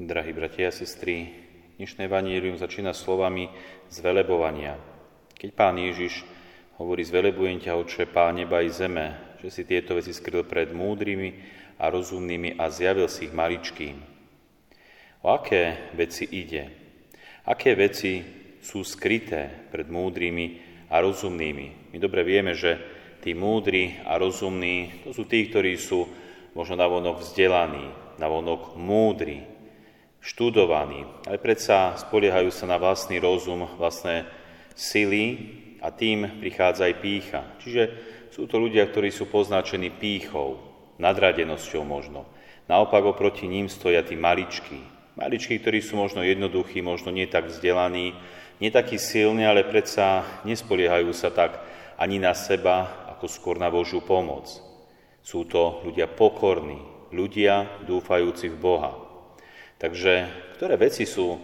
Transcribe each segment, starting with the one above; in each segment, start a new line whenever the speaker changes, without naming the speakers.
Drahí bratia a sestry, dnešné vanílium začína slovami zvelebovania. Keď pán Ježiš hovorí zvelebujem ťa, oče, pán neba i zeme, že si tieto veci skryl pred múdrymi a rozumnými a zjavil si ich maličkým. O aké veci ide? Aké veci sú skryté pred múdrymi a rozumnými? My dobre vieme, že tí múdri a rozumní, to sú tí, ktorí sú možno navonok vzdelaní, navonok múdri, študovaní, ale predsa spoliehajú sa na vlastný rozum, vlastné sily a tým prichádza aj pícha. Čiže sú to ľudia, ktorí sú poznačení pýchou, nadradenosťou možno. Naopak oproti ním stoja tí maličkí. Maličkí, ktorí sú možno jednoduchí, možno nie tak vzdelaní, nie takí silní, ale predsa nespoliehajú sa tak ani na seba, ako skôr na Božiu pomoc. Sú to ľudia pokorní, ľudia dúfajúci v Boha. Takže ktoré veci sú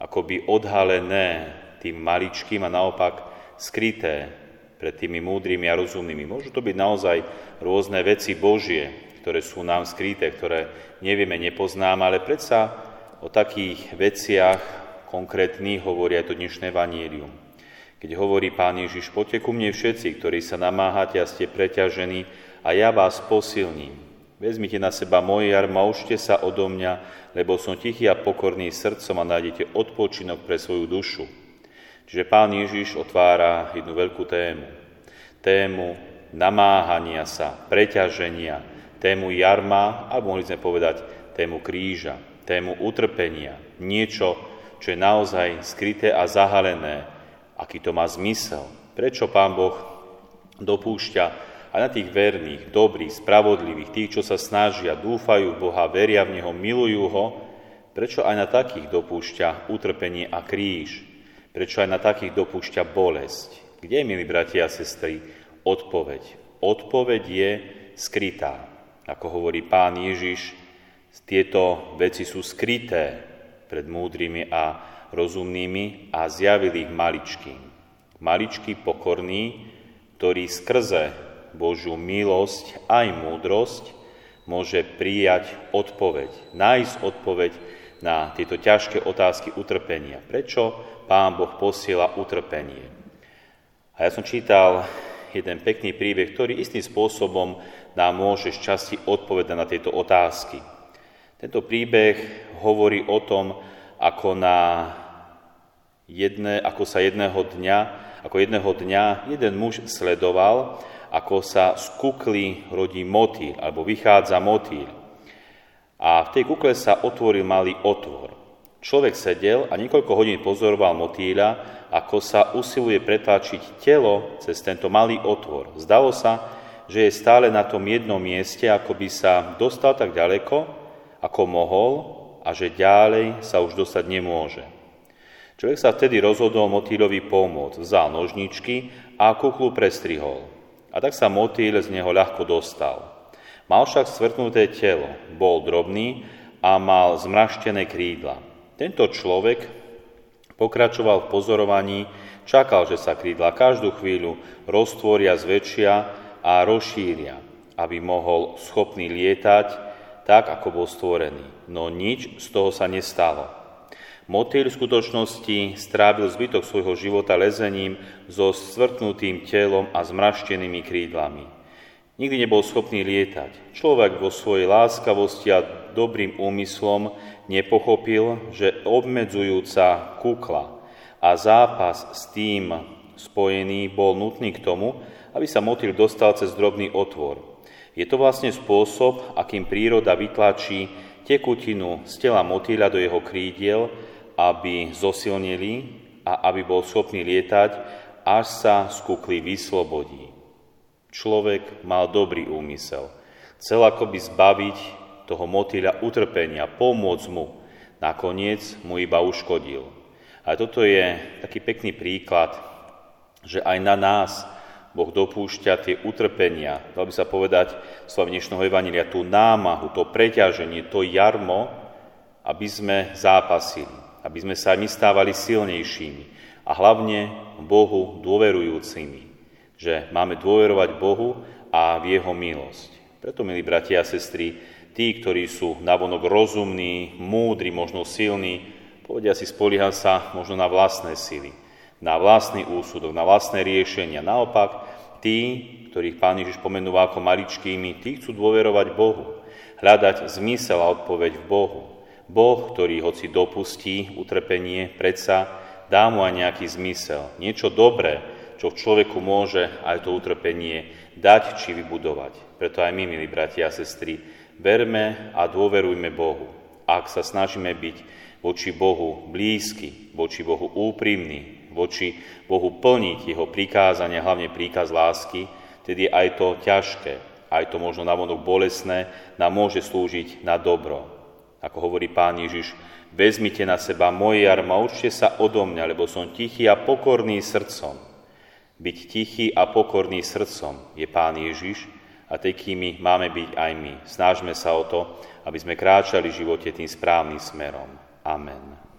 akoby odhalené tým maličkým a naopak skryté pred tými múdrymi a rozumnými. Môžu to byť naozaj rôzne veci Božie, ktoré sú nám skryté, ktoré nevieme, nepoznáme, ale predsa o takých veciach konkrétnych hovorí aj to dnešné vanílium. Keď hovorí Pán Ježiš, poďte ku mne všetci, ktorí sa namáhate a ste preťažení, a ja vás posilním. Vezmite na seba moje jarmo, užte sa odo mňa, lebo som tichý a pokorný srdcom a nájdete odpočinok pre svoju dušu. Čiže pán Ježiš otvára jednu veľkú tému. Tému namáhania sa, preťaženia, tému jarma, alebo mohli sme povedať tému kríža, tému utrpenia. Niečo, čo je naozaj skryté a zahalené. Aký to má zmysel? Prečo pán Boh dopúšťa a na tých verných, dobrých, spravodlivých, tých, čo sa snažia, dúfajú v Boha, veria v Neho, milujú Ho, prečo aj na takých dopúšťa utrpenie a kríž? Prečo aj na takých dopúšťa bolesť? Kde je, milí bratia a sestry, odpoveď? Odpoveď je skrytá. Ako hovorí pán Ježiš, tieto veci sú skryté pred múdrymi a rozumnými a zjavili ich maličkým. Maličký pokorný, ktorý skrze Božiu milosť aj múdrosť, môže prijať odpoveď, nájsť odpoveď na tieto ťažké otázky utrpenia. Prečo Pán Boh posiela utrpenie? A ja som čítal jeden pekný príbeh, ktorý istým spôsobom nám môže z časti odpovedať na tieto otázky. Tento príbeh hovorí o tom, ako, na jedne, ako sa jedného dňa, ako jedného dňa jeden muž sledoval, ako sa z kukly rodí motýl, alebo vychádza motýl. A v tej kukle sa otvoril malý otvor. Človek sedel a niekoľko hodín pozoroval motýľa, ako sa usiluje pretlačiť telo cez tento malý otvor. Zdalo sa, že je stále na tom jednom mieste, ako by sa dostal tak ďaleko, ako mohol a že ďalej sa už dostať nemôže. Človek sa vtedy rozhodol motýľovi pomôcť, vzal nožničky a kuklu prestrihol a tak sa motýl z neho ľahko dostal. Mal však stvrtnuté telo, bol drobný a mal zmraštené krídla. Tento človek pokračoval v pozorovaní, čakal, že sa krídla každú chvíľu roztvoria, zväčšia a rozšíria, aby mohol schopný lietať tak, ako bol stvorený. No nič z toho sa nestalo. Motýl v skutočnosti strávil zbytok svojho života lezením so stvrtnutým telom a zmraštenými krídlami. Nikdy nebol schopný lietať. Človek vo svojej láskavosti a dobrým úmyslom nepochopil, že obmedzujúca kukla a zápas s tým spojený bol nutný k tomu, aby sa motýl dostal cez drobný otvor. Je to vlastne spôsob, akým príroda vytlačí tekutinu z tela motýľa do jeho krídiel, aby zosilnili a aby bol schopný lietať, až sa z vyslobodí. Človek mal dobrý úmysel. Chcel akoby zbaviť toho motýľa utrpenia, pomôcť mu. Nakoniec mu iba uškodil. A toto je taký pekný príklad, že aj na nás Boh dopúšťa tie utrpenia, dal by sa povedať slov dnešného Evanília, tú námahu, to preťaženie, to jarmo, aby sme zápasili aby sme sa my stávali silnejšími a hlavne Bohu dôverujúcimi, že máme dôverovať Bohu a v Jeho milosť. Preto, milí bratia a sestry, tí, ktorí sú navonok rozumní, múdri, možno silní, povedia si, spolieha sa možno na vlastné sily, na vlastný úsudok, na vlastné riešenia. Naopak, tí, ktorých Pán Ježiš pomenúva ako maličkými, tí chcú dôverovať Bohu, hľadať zmysel a odpoveď v Bohu. Boh, ktorý hoci dopustí utrpenie, predsa dá mu aj nejaký zmysel, niečo dobré, čo v človeku môže aj to utrpenie dať či vybudovať. Preto aj my, milí bratia a sestry, verme a dôverujme Bohu. Ak sa snažíme byť voči Bohu blízky, voči Bohu úprimný, voči Bohu plniť Jeho prikázania, hlavne príkaz lásky, tedy aj to ťažké, aj to možno navonok bolesné, nám môže slúžiť na dobro. Ako hovorí Pán Ježiš, vezmite na seba moje jarma, učte sa odo mňa, lebo som tichý a pokorný srdcom. Byť tichý a pokorný srdcom je Pán Ježiš a takými máme byť aj my. Snažme sa o to, aby sme kráčali v živote tým správnym smerom. Amen.